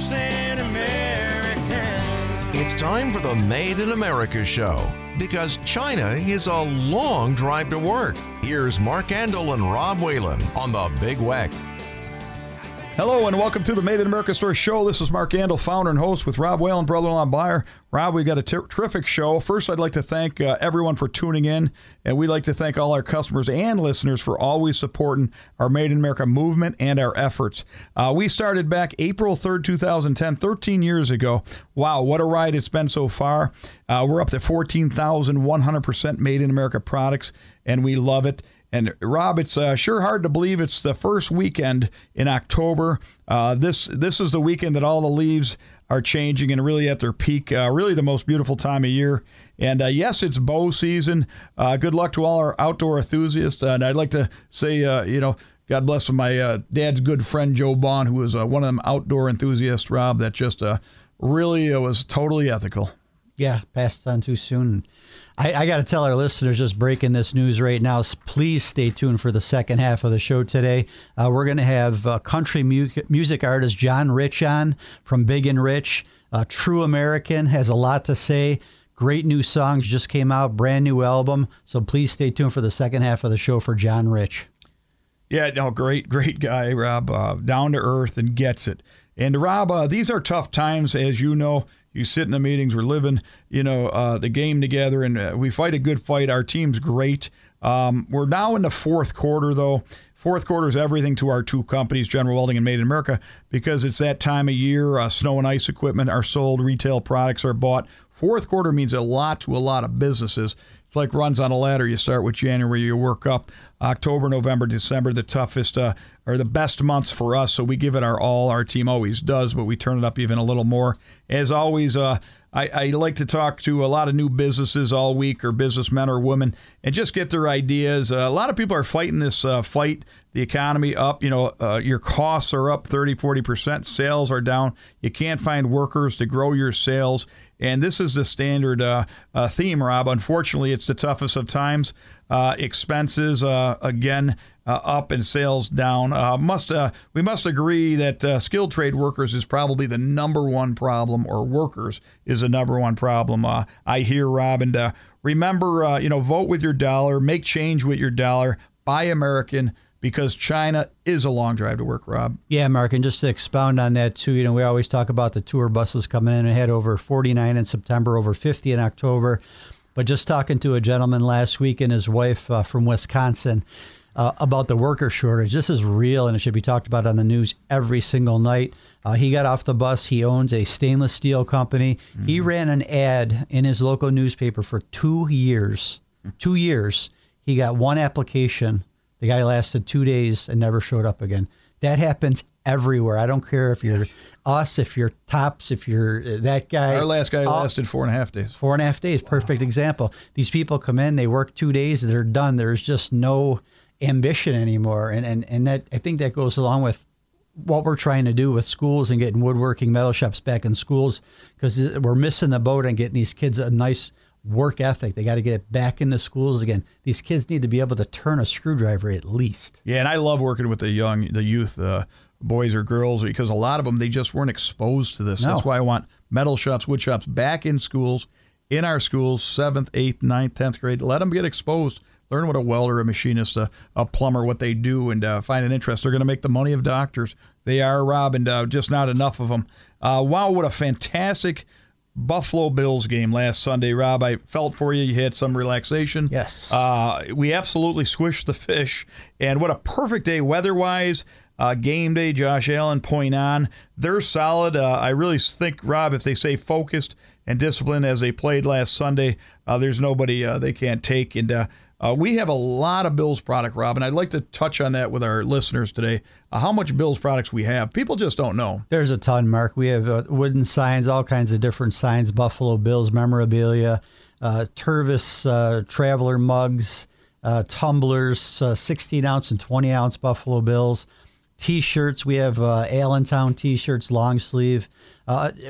100% American. It's time for the Made in America show because China is a long drive to work. Here's Mark Andol and Rob Whalen on the Big Weck. Hello and welcome to the Made in America Store show. This is Mark Andol, founder and host with Rob Whalen, brother-in-law buyer. Rob, we've got a ter- terrific show. First, I'd like to thank uh, everyone for tuning in, and we'd like to thank all our customers and listeners for always supporting our Made in America movement and our efforts. Uh, we started back April 3rd, 2010, 13 years ago. Wow, what a ride it's been so far. Uh, we're up to 14,100% Made in America products, and we love it. And Rob, it's uh, sure hard to believe it's the first weekend in October. Uh, this this is the weekend that all the leaves are changing and really at their peak. Uh, really the most beautiful time of year. And uh, yes, it's bow season. Uh, good luck to all our outdoor enthusiasts. And I'd like to say, uh, you know, God bless my dad's good friend Joe Bond, who was one of them outdoor enthusiasts. Rob, that just really was totally ethical. Yeah, passed on too soon. I, I got to tell our listeners just breaking this news right now. Please stay tuned for the second half of the show today. Uh, we're going to have uh, country mu- music artist John Rich on from Big and Rich. Uh, True American has a lot to say. Great new songs just came out, brand new album. So please stay tuned for the second half of the show for John Rich. Yeah, no, great, great guy, Rob. Uh, down to earth and gets it. And Rob, uh, these are tough times, as you know. You sit in the meetings. We're living, you know, uh, the game together, and uh, we fight a good fight. Our team's great. Um, we're now in the fourth quarter, though. Fourth quarter is everything to our two companies, General Welding and Made in America, because it's that time of year. Uh, snow and ice equipment are sold, retail products are bought. Fourth quarter means a lot to a lot of businesses. It's like runs on a ladder. You start with January, you work up. October, November, December, the toughest uh, are the best months for us. So we give it our all. Our team always does, but we turn it up even a little more. As always, uh, I, I, like to talk to a lot of new businesses all week, or businessmen or women, and just get their ideas. Uh, a lot of people are fighting this uh, fight, the economy up. You know, uh, your costs are up 30, 40%. Sales are down. You can't find workers to grow your sales. And this is the standard uh, uh, theme, Rob. Unfortunately, it's the toughest of times. Uh, expenses, again, Uh, up and sales down. Uh, must uh, we must agree that uh, skilled trade workers is probably the number one problem, or workers is the number one problem. I hear, Rob, and remember, you know, vote with your dollar, make change with your dollar, buy American because China is a long drive to work, Rob. Yeah, Mark, and just to expound on that too, you know, we always talk about the tour buses coming in ahead over 49 in September, over 50 in October. But just talking to a gentleman last week and his wife uh, from Wisconsin uh, about the worker shortage. This is real, and it should be talked about on the news every single night. Uh, he got off the bus. He owns a stainless steel company. Mm-hmm. He ran an ad in his local newspaper for two years. Two years. He got one application the guy lasted two days and never showed up again. That happens everywhere. I don't care if you're us, if you're tops, if you're uh, that guy. Our last guy lasted four and a half days. Four and a half days. Perfect wow. example. These people come in, they work two days, they're done. There's just no ambition anymore. And, and, and that I think that goes along with what we're trying to do with schools and getting woodworking metal shops back in schools because we're missing the boat on getting these kids a nice work ethic. They got to get it back into schools again. These kids need to be able to turn a screwdriver at least. Yeah, and I love working with the young, the youth, uh, boys or girls, because a lot of them they just weren't exposed to this. No. That's why I want metal shops, wood shops back in schools, in our schools, seventh, eighth, ninth, tenth grade. Let them get exposed. Learn what a welder, a machinist, a, a plumber, what they do, and uh, find an interest. They're going to make the money of doctors. They are, Rob, and uh, just not enough of them. Uh, wow, what a fantastic Buffalo Bills game last Sunday, Rob. I felt for you. You had some relaxation. Yes. Uh, we absolutely squished the fish. And what a perfect day weather wise. Uh, game day, Josh Allen, point on. They're solid. Uh, I really think, Rob, if they stay focused and disciplined as they played last Sunday, uh, there's nobody uh, they can't take. And uh, we have a lot of Bills product, Rob, and I'd like to touch on that with our listeners today. Uh, how much Bills products we have? People just don't know. There's a ton, Mark. We have uh, wooden signs, all kinds of different signs, Buffalo Bills memorabilia, uh, Tervis uh, traveler mugs, uh, tumblers, 16 ounce and 20 ounce Buffalo Bills. T-shirts. We have Allentown T-shirts, long sleeve.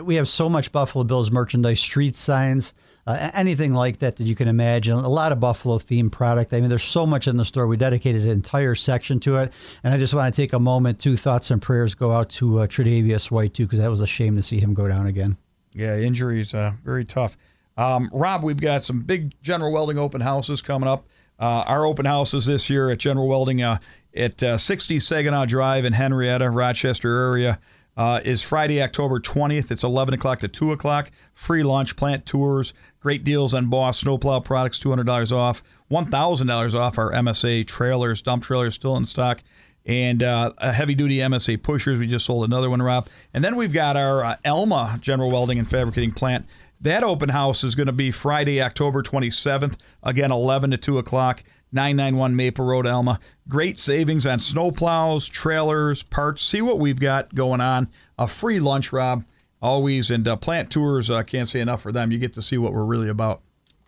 we have so much Buffalo Bills merchandise. Street signs. Uh, anything like that that you can imagine. A lot of Buffalo themed product. I mean, there's so much in the store. We dedicated an entire section to it, and I just want to take a moment. Two thoughts and prayers go out to uh, Tre'Davious White too, because that was a shame to see him go down again. Yeah, injuries, uh, very tough. Um, Rob, we've got some big General Welding open houses coming up. Uh, our open houses this year at General Welding uh, at uh, 60 Saginaw Drive in Henrietta, Rochester area. Uh, is Friday, October 20th. It's 11 o'clock to 2 o'clock. Free lunch, plant tours, great deals on Boss snowplow products, $200 off, $1,000 off our MSA trailers, dump trailers still in stock, and uh, heavy duty MSA pushers. We just sold another one, Rob. And then we've got our uh, Elma General Welding and Fabricating plant. That open house is going to be Friday, October 27th, again, 11 to 2 o'clock. 991 Maple Road, Elma. Great savings on snowplows, trailers, parts. See what we've got going on. A free lunch, Rob, always. And uh, plant tours, uh, can't say enough for them. You get to see what we're really about.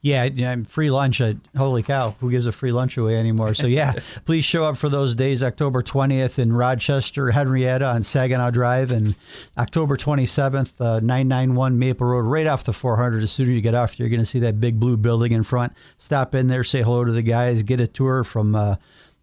Yeah, yeah, free lunch. Uh, holy cow, who gives a free lunch away anymore? So, yeah, please show up for those days October 20th in Rochester, Henrietta on Saginaw Drive, and October 27th, uh, 991 Maple Road, right off the 400. As soon as you get off, you're going to see that big blue building in front. Stop in there, say hello to the guys, get a tour from, uh,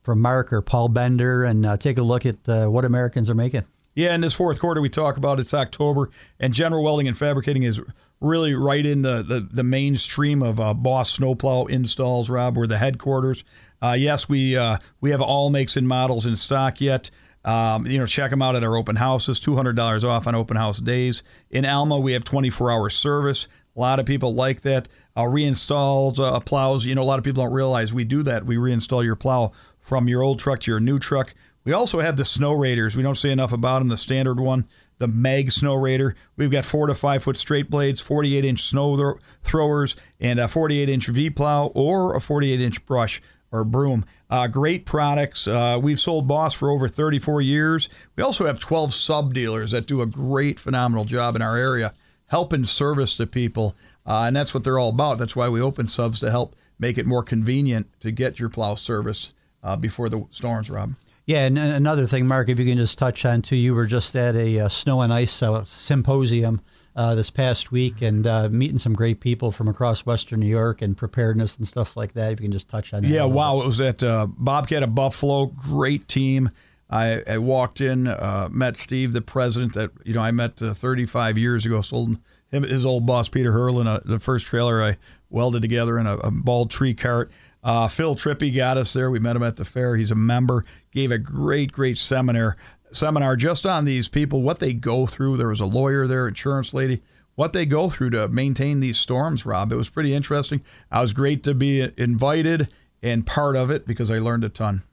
from Mark or Paul Bender, and uh, take a look at uh, what Americans are making. Yeah, in this fourth quarter, we talk about it's October, and General Welding and Fabricating is really right in the, the, the mainstream of uh, Boss snowplow installs, Rob. We're the headquarters. Uh, yes, we uh, we have all makes and models in stock yet. Um, you know, check them out at our open houses. Two hundred dollars off on open house days. In Elma, we have twenty four hour service. A lot of people like that. Uh, reinstalls uh, plows. You know, a lot of people don't realize we do that. We reinstall your plow from your old truck to your new truck. We also have the Snowrators. We don't say enough about them. The standard one, the Mag Snowrator. We've got four to five foot straight blades, 48 inch snow thro- throwers, and a 48 inch V plow or a 48 inch brush or broom. Uh, great products. Uh, we've sold Boss for over 34 years. We also have 12 sub dealers that do a great, phenomenal job in our area, helping service to people. Uh, and that's what they're all about. That's why we open subs to help make it more convenient to get your plow service uh, before the storms, Rob. Yeah, and another thing, Mark, if you can just touch on too, you were just at a uh, snow and ice uh, symposium uh, this past week and uh, meeting some great people from across Western New York and preparedness and stuff like that. If you can just touch on that. Yeah, wow. It was at uh, Bobcat of Buffalo. Great team. I, I walked in, uh, met Steve, the president that you know I met uh, 35 years ago. Sold him his old boss Peter Hurlin, uh, the first trailer I welded together in a, a bald tree cart. Uh, Phil Trippy got us there. We met him at the fair. He's a member. Gave a great, great seminar seminar just on these people, what they go through. There was a lawyer there, insurance lady, what they go through to maintain these storms. Rob, it was pretty interesting. I was great to be invited and part of it because I learned a ton.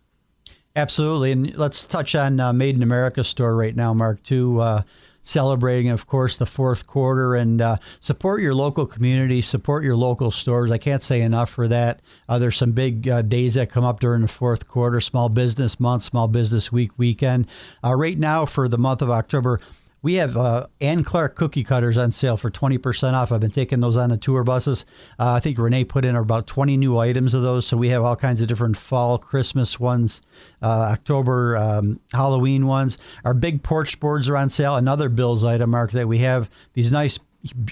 Absolutely, and let's touch on uh, Made in America store right now, Mark. Too. Uh, celebrating, of course, the fourth quarter and uh, support your local community, support your local stores. I can't say enough for that. Uh, there's some big uh, days that come up during the fourth quarter Small Business Month, Small Business Week weekend. Uh, right now, for the month of October, we have uh, Ann Clark cookie cutters on sale for 20% off. I've been taking those on the tour buses. Uh, I think Renee put in about 20 new items of those. So we have all kinds of different fall, Christmas ones, uh, October, um, Halloween ones. Our big porch boards are on sale. Another Bill's item, Mark, that we have these nice,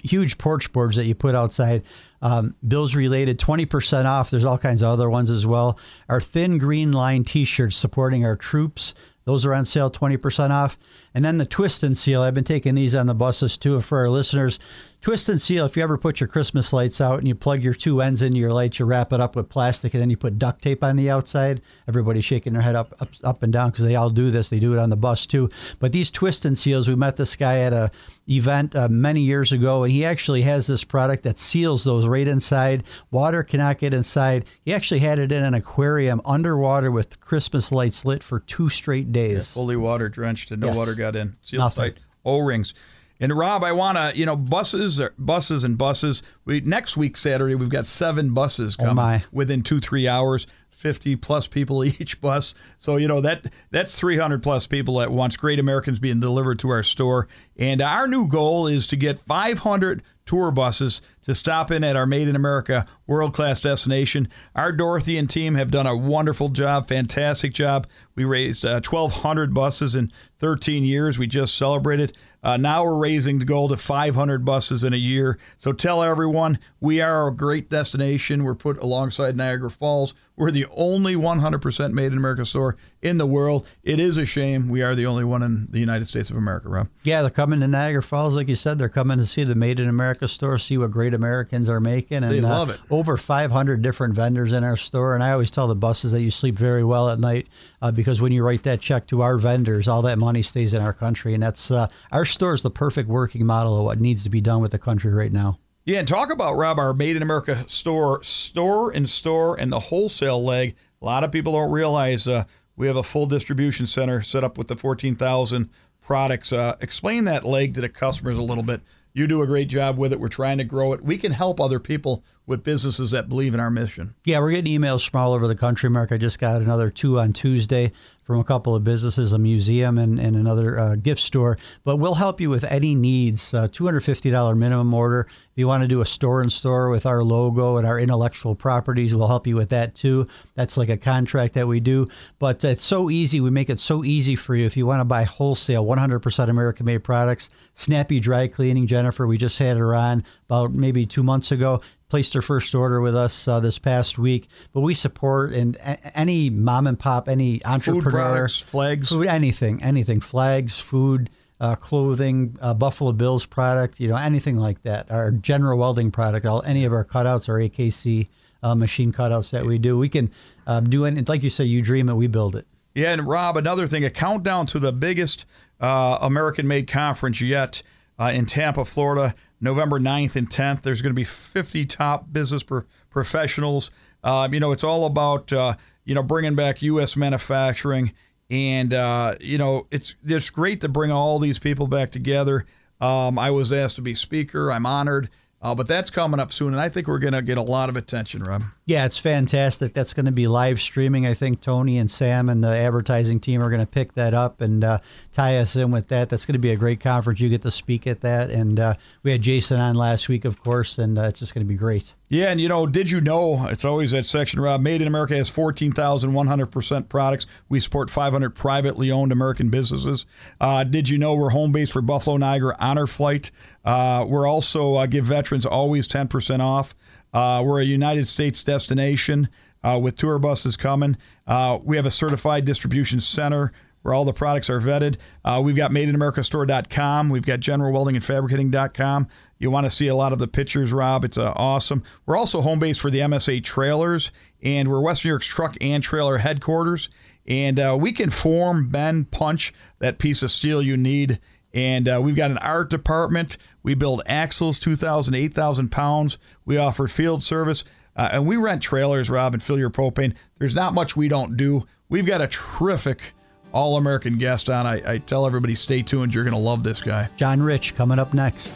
huge porch boards that you put outside. Um, Bills related, 20% off. There's all kinds of other ones as well. Our thin green line t shirts supporting our troops. Those are on sale, 20% off. And then the twist and seal. I've been taking these on the buses too for our listeners. Twist and seal, if you ever put your Christmas lights out and you plug your two ends into your lights, you wrap it up with plastic and then you put duct tape on the outside. Everybody's shaking their head up up, up and down because they all do this. They do it on the bus too. But these twist and seals, we met this guy at a event uh, many years ago and he actually has this product that seals those right inside. Water cannot get inside. He actually had it in an aquarium underwater with Christmas lights lit for two straight days. Yeah, fully water drenched and no Yes. water got in. Sealed Nothing. tight. O rings. And Rob, I want to, you know, buses, are, buses and buses. We next week Saturday we've got seven buses oh, coming Oh, within two three hours. 50 plus people each bus. So, you know, that that's 300 plus people at once. Great Americans being delivered to our store. And our new goal is to get 500 tour buses to stop in at our Made in America world class destination. Our Dorothy and team have done a wonderful job, fantastic job. We raised uh, 1,200 buses in 13 years. We just celebrated. Uh, now we're raising the goal to 500 buses in a year. So tell everyone we are a great destination. We're put alongside Niagara Falls. We're the only 100% made in America store in the world. It is a shame we are the only one in the United States of America, Rob. Yeah, they're coming to Niagara Falls, like you said. They're coming to see the Made in America store, see what great Americans are making, and They uh, love it. over 500 different vendors in our store. And I always tell the buses that you sleep very well at night uh, because when you write that check to our vendors, all that money stays in our country, and that's uh, our store is the perfect working model of what needs to be done with the country right now. Yeah, and talk about Rob, our Made in America store, store and store, and the wholesale leg. A lot of people don't realize uh, we have a full distribution center set up with the 14,000 products. Uh, explain that leg to the customers a little bit. You do a great job with it. We're trying to grow it. We can help other people with businesses that believe in our mission. Yeah, we're getting emails from all over the country, Mark. I just got another two on Tuesday from a couple of businesses, a museum and, and another uh, gift store. But we'll help you with any needs. Uh, $250 minimum order. If you want to do a store in store with our logo and our intellectual properties, we'll help you with that too. That's like a contract that we do. But it's so easy. We make it so easy for you. If you want to buy wholesale, 100% American made products, Snappy Dry Cleaning, Jennifer, we just had her on about maybe two months ago placed her first order with us uh, this past week. But we support and a- any mom and pop, any Food entrepreneur, products, flags. food, anything, anything, flags, food, uh, clothing, uh, Buffalo Bills product, you know, anything like that. Our general welding product, all any of our cutouts, our AKC uh, machine cutouts that we do, we can um, do it. Like you say, you dream it, we build it. Yeah, and Rob, another thing, a countdown to the biggest uh, American made conference yet uh, in Tampa, Florida, November 9th and 10th. There's going to be 50 top business pro- professionals. Uh, you know, it's all about, uh, you know, bringing back U.S. manufacturing. And, uh, you know, it's, it's great to bring all these people back together. Um, I was asked to be speaker. I'm honored. Uh, but that's coming up soon, and I think we're going to get a lot of attention, Rob. Yeah, it's fantastic. That's going to be live streaming. I think Tony and Sam and the advertising team are going to pick that up and uh, tie us in with that. That's going to be a great conference. You get to speak at that. And uh, we had Jason on last week, of course, and uh, it's just going to be great. Yeah, and you know, did you know? It's always that section, Rob. Made in America has 14,100% products. We support 500 privately owned American businesses. Uh, did you know we're home base for Buffalo Niagara Honor Flight? Uh, we're also uh, give veterans always 10% off. Uh, we're a United States destination uh, with tour buses coming. Uh, we have a certified distribution center where all the products are vetted. Uh, we've got madeinamericastore.com. We've got generalweldingandfabricating.com. You want to see a lot of the pictures, Rob. It's uh, awesome. We're also home base for the MSA trailers, and we're Western New York's truck and trailer headquarters. And uh, we can form, bend, punch that piece of steel you need. And uh, we've got an art department. We build axles, 2,000, 8,000 pounds. We offer field service. Uh, and we rent trailers, Rob, and fill your propane. There's not much we don't do. We've got a terrific all American guest on. I, I tell everybody, stay tuned. You're going to love this guy. John Rich coming up next.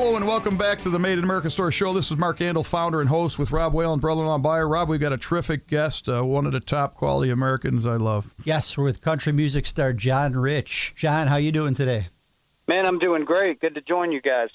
Hello and welcome back to the Made in America Store Show. This is Mark Andol, founder and host with Rob Whalen, brother-in-law buyer. Rob, we've got a terrific guest, uh, one of the top quality Americans I love. Yes, we're with country music star John Rich. John, how you doing today? Man, I'm doing great. Good to join you guys.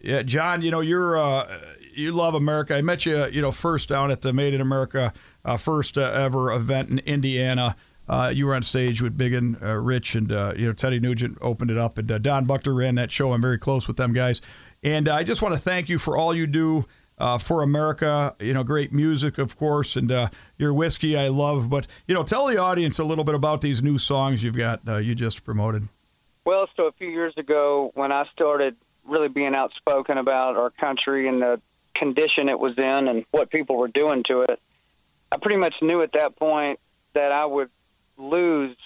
Yeah, John, you know you're uh, you love America. I met you, you know, first down at the Made in America uh, first uh, ever event in Indiana. Uh, you were on stage with Big and uh, Rich, and uh, you know Teddy Nugent opened it up, and uh, Don Buckner ran that show. I'm very close with them guys, and I just want to thank you for all you do uh, for America. You know, great music, of course, and uh, your whiskey I love. But you know, tell the audience a little bit about these new songs you've got. Uh, you just promoted. Well, so a few years ago, when I started really being outspoken about our country and the condition it was in and what people were doing to it, I pretty much knew at that point that I would lose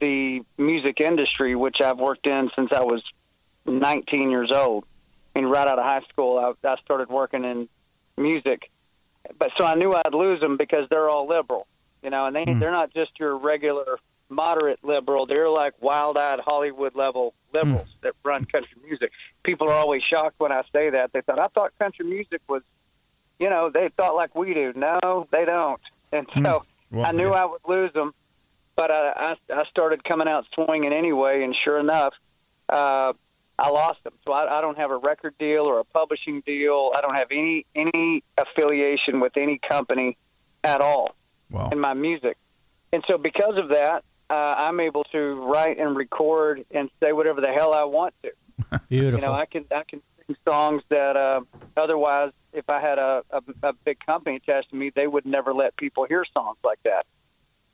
the music industry, which I've worked in since I was 19 years old. Mean, right out of high school, I, I started working in music. But so I knew I'd lose them because they're all liberal, you know, and they they're not just your regular moderate liberal. They're like wild-eyed Hollywood level liberals Hmm. that run country music. People are always shocked when I say that. They thought I thought country music was, you know, they thought like we do. No, they don't. And so Well, I knew yeah. I would lose them, but I, I, I started coming out swinging anyway. And sure enough, uh, I lost them. So I, I don't have a record deal or a publishing deal. I don't have any any affiliation with any company at all Wow. in my music. And so because of that, uh, I'm able to write and record and say whatever the hell I want to. Beautiful. You know, I can I can sing songs that uh, otherwise, if I had a, a, a big company attached to me, they would never let people hear songs like that.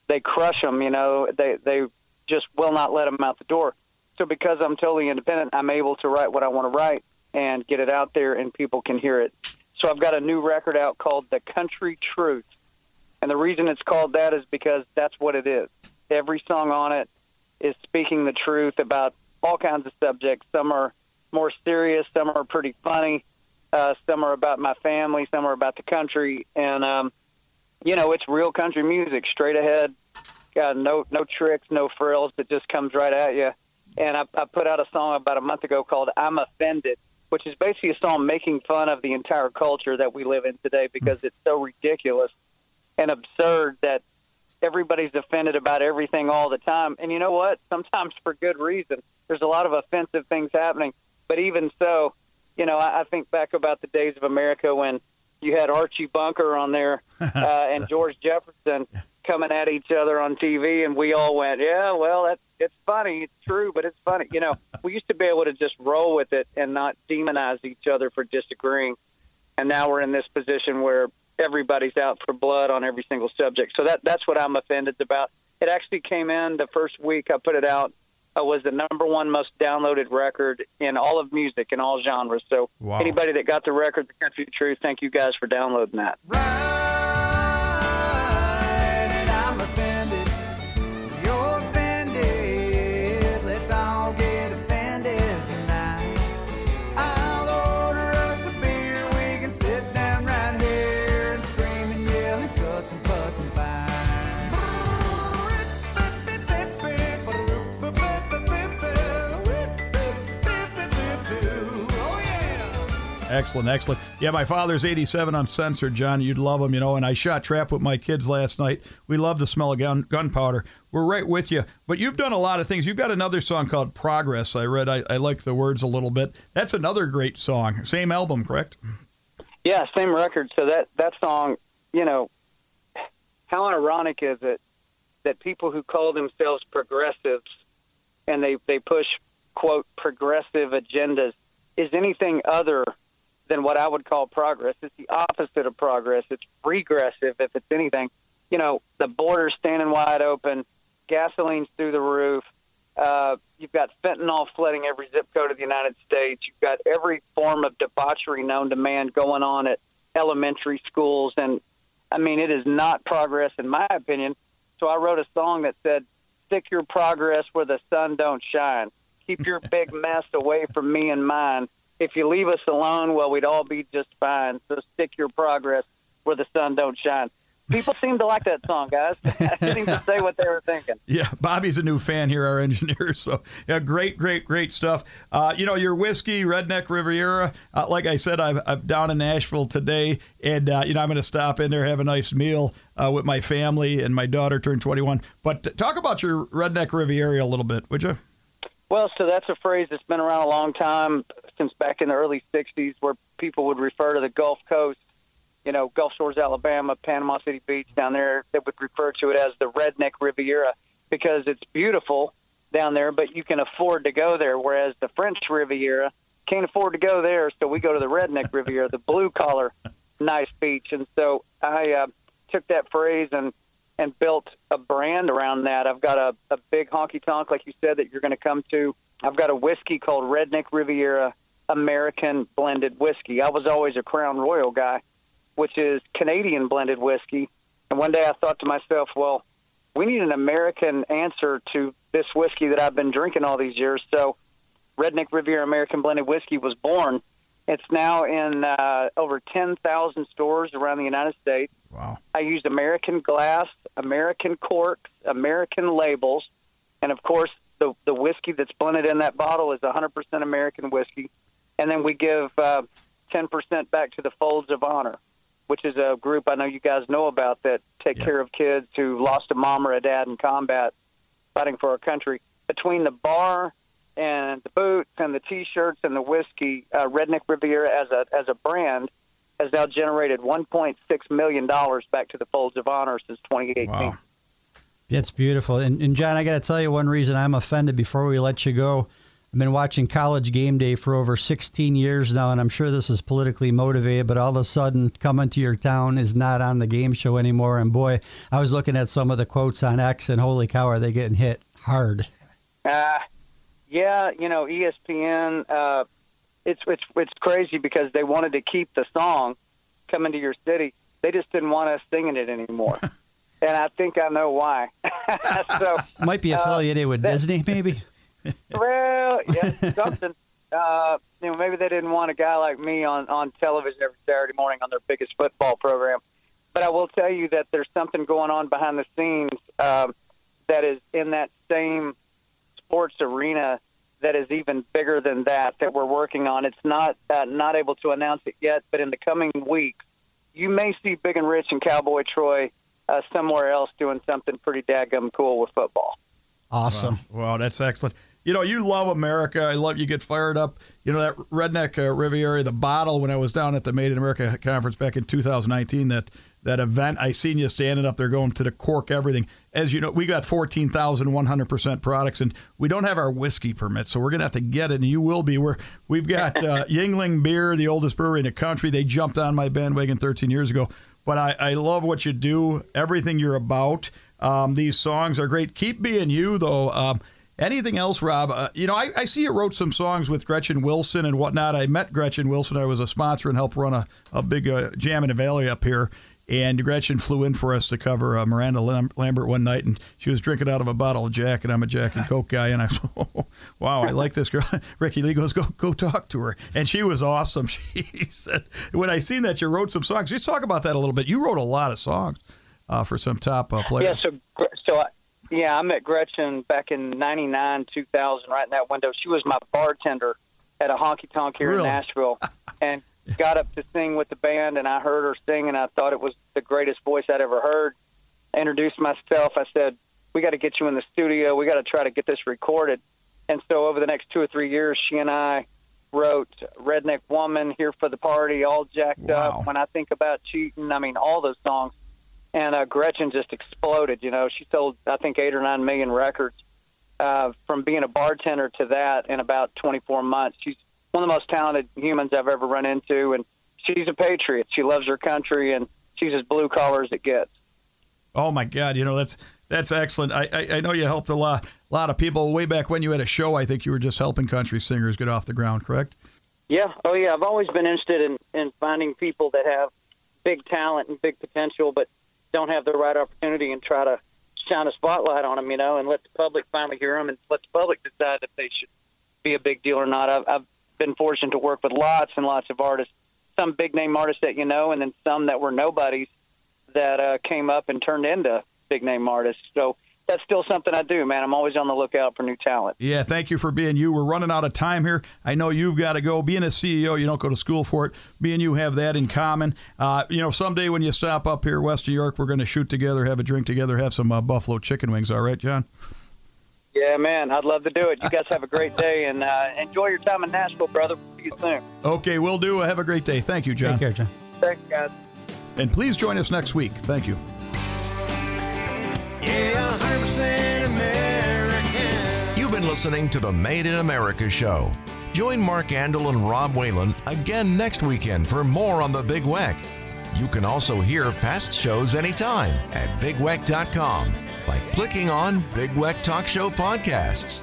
They crush them. You know, they they just will not let them out the door. So because I'm totally independent, I'm able to write what I want to write and get it out there, and people can hear it. So I've got a new record out called "The Country Truth," and the reason it's called that is because that's what it is. Every song on it is speaking the truth about all kinds of subjects. Some are more serious, some are pretty funny, uh, some are about my family, some are about the country, and um, you know it's real country music, straight ahead. Got no no tricks, no frills. It just comes right at you. And I, I put out a song about a month ago called "I'm Offended," which is basically a song making fun of the entire culture that we live in today because it's so ridiculous and absurd that everybody's offended about everything all the time. And you know what? Sometimes for good reason. There's a lot of offensive things happening. But even so, you know, I, I think back about the days of America when you had Archie Bunker on there uh, and George Jefferson coming at each other on TV, and we all went, "Yeah, well, that's it's funny, it's true, but it's funny." You know, we used to be able to just roll with it and not demonize each other for disagreeing, and now we're in this position where everybody's out for blood on every single subject. So that that's what I'm offended about. It actually came in the first week I put it out. Uh, was the number one most downloaded record in all of music in all genres. So Wow. anybody that got the record, The Country Truth, thank you guys for downloading that. and Excellent, excellent. Yeah, my father's 87 I'm censored, John. You'd love him, you know. And I shot trap with my kids last night. We love the smell of gun gunpowder. We're right with you. But you've done a lot of things. You've got another song called Progress. I read. I, I like the words a little bit. That's another great song. Same album, correct? Yeah, same record. So that that song, you know, how ironic is it that people who call themselves progressives and they they push quote progressive agendas is anything other than what I would call progress. It's the opposite of progress. It's regressive if it's anything. You know, the border's standing wide open, gasoline's through the roof. Uh, you've got fentanyl flooding every zip code of the United States. You've got every form of debauchery known to man going on at elementary schools. And I mean, it is not progress, in my opinion. So I wrote a song that said, Stick your progress where the sun don't shine. Keep your big mess away from me and mine. If you leave us alone, well, we'd all be just fine. So stick your progress where the sun don't shine. People seem to like that song, guys. Didn't even say what they were thinking. Yeah, Bobby's a new fan here, our engineer. So, yeah, great, great, great stuff. Uh, you know, your whiskey, Redneck Riviera. Uh, like I said, I'm, I'm down in Nashville today, and uh, you know, I'm going to stop in there, have a nice meal uh, with my family, and my daughter turned 21. But talk about your Redneck Riviera a little bit, would you? Well, so that's a phrase that's been around a long time, since back in the early 60s, where people would refer to the Gulf Coast, you know, Gulf Shores, Alabama, Panama City Beach down there. They would refer to it as the Redneck Riviera because it's beautiful down there, but you can afford to go there, whereas the French Riviera can't afford to go there, so we go to the Redneck Riviera, the blue collar, nice beach. And so I uh, took that phrase and and built a brand around that. I've got a, a big honky tonk, like you said, that you're going to come to. I've got a whiskey called Redneck Riviera American Blended Whiskey. I was always a Crown Royal guy, which is Canadian blended whiskey. And one day I thought to myself, well, we need an American answer to this whiskey that I've been drinking all these years. So Redneck Riviera American Blended Whiskey was born. It's now in uh, over 10,000 stores around the United States. Wow. I used American glass, American corks, American labels, and of course, the the whiskey that's blended in that bottle is 100% American whiskey. And then we give uh, 10% back to the Folds of Honor, which is a group I know you guys know about that take Yeah. care of kids who lost a mom or a dad in combat fighting for our country. Between the bar and the boots and the T-shirts and the whiskey, uh, Redneck Riviera as a as a brand has now generated 1.6 million dollars back to the Folds of Honor since 2018. Wow. It's beautiful. And, and John, I got to tell you one reason I'm offended before we let you go. I've been watching college game day for over 16 years now, and I'm sure this is politically motivated, but all of a sudden, coming to your town is not on the game show anymore. And boy, I was looking at some of the quotes on X, and holy cow, are they getting hit hard. Uh, yeah, you know, ESPN. Uh, it's it's it's crazy because they wanted to keep the song "Coming to Your City." They just didn't want us singing it anymore, and I think I know why. so, Might be affiliated with that- Disney, maybe. well, yeah, something. Uh, you know, maybe they didn't want a guy like me on on television every Saturday morning on their biggest football program. But I will tell you that there's something going on behind the scenes um, that is in that same sports arena that is even bigger than that that we're working on. It's not uh, not able to announce it yet, but in the coming weeks, you may see Big and Rich and Cowboy Troy uh, somewhere else doing something pretty daggum cool with football. Awesome. Wow, that's excellent. You know, you love America. I love you get fired up. You know that redneck uh, Riviera, the bottle. When I was down at the Made in America conference back in 2019, that that event, I seen you standing up there going to the cork everything. As you know, we got 14,100 percent products, and we don't have our whiskey permit, so we're gonna have to get it. And you will be. We're we've got uh, Yuengling Beer, the oldest brewery in the country. They jumped on my bandwagon 13 years ago. But I, I love what you do, everything you're about. Um, these songs are great. Keep being you, though. Um, anything else, Rob? Uh, you know, I, I see you wrote some songs with Gretchen Wilson and whatnot. I met Gretchen Wilson. I was a sponsor and helped run a, a big uh, jam in the valley up here. And Gretchen flew in for us to cover uh, Miranda Lam- Lambert one night, and she was drinking out of a bottle of Jack, and I'm a Jack and Coke guy, and I oh, wow, I like this girl. Ricky Lee goes, go go talk to her, and she was awesome. She said, when I seen that you wrote some songs, just talk about that a little bit. You wrote a lot of songs uh, for some top uh, players. Yeah, so so yeah, I met Gretchen back in '99, 2000, right in that window. She was my bartender at a honky tonk here Really? in Nashville, and got up to sing with the band. And I heard her sing, and I thought it was the greatest voice I'd ever heard. I introduced myself. I said, "We got to get you in the studio. We got to try to get this recorded." And so over the next two or three years, she and I wrote "Redneck Woman," "Here for the Party," "All Jacked Wow. Up." When I think about cheating, I mean all those songs and uh, Gretchen just exploded. You know, she sold I think eight or nine million records uh, from being a bartender to that in about 24 months. She's one of the most talented humans I've ever run into, and she's a patriot. She loves her country, and she's as blue collar as it gets. Oh my God! You know that's that's excellent. I, I I know you helped a lot a lot of people way back when you had a show. I think you were just helping country singers get off the ground, correct? Yeah, oh yeah. I've always been interested in, in finding people that have big talent and big potential, but don't have the right opportunity, and try to shine a spotlight on them, you know, and let the public finally hear them, and let the public decide if they should be a big deal or not. I've, I've been fortunate to work with lots and lots of artists, some big name artists that you know, and then some that were nobodies that uh, came up and turned into big name artists. So that's still something I do, man. I'm always on the lookout for new talent. Yeah. Thank you for being you. We're running out of time here. I know you've got to go. Being a CEO, you don't go to school for it. Me and you have that in common. Uh, you know, someday when you stop up here west of York, we're going to shoot together, have a drink together, have some uh, buffalo chicken wings. All right, John. Yeah, man, I'd love to do it. You guys have a great day and uh, enjoy your time in Nashville, brother. See you soon. Okay, we'll do. Have a great day. Thank you, John. Take care, John. Thanks, guys. And please join us next week. Thank you. Yeah, 100% American. You've been listening to the Made in America show. Join Mark Andol and Rob Whalen again next weekend for more on the Big Weck. You can also hear past shows anytime at bigweck.com by clicking on Big Weck Talk Show Podcasts.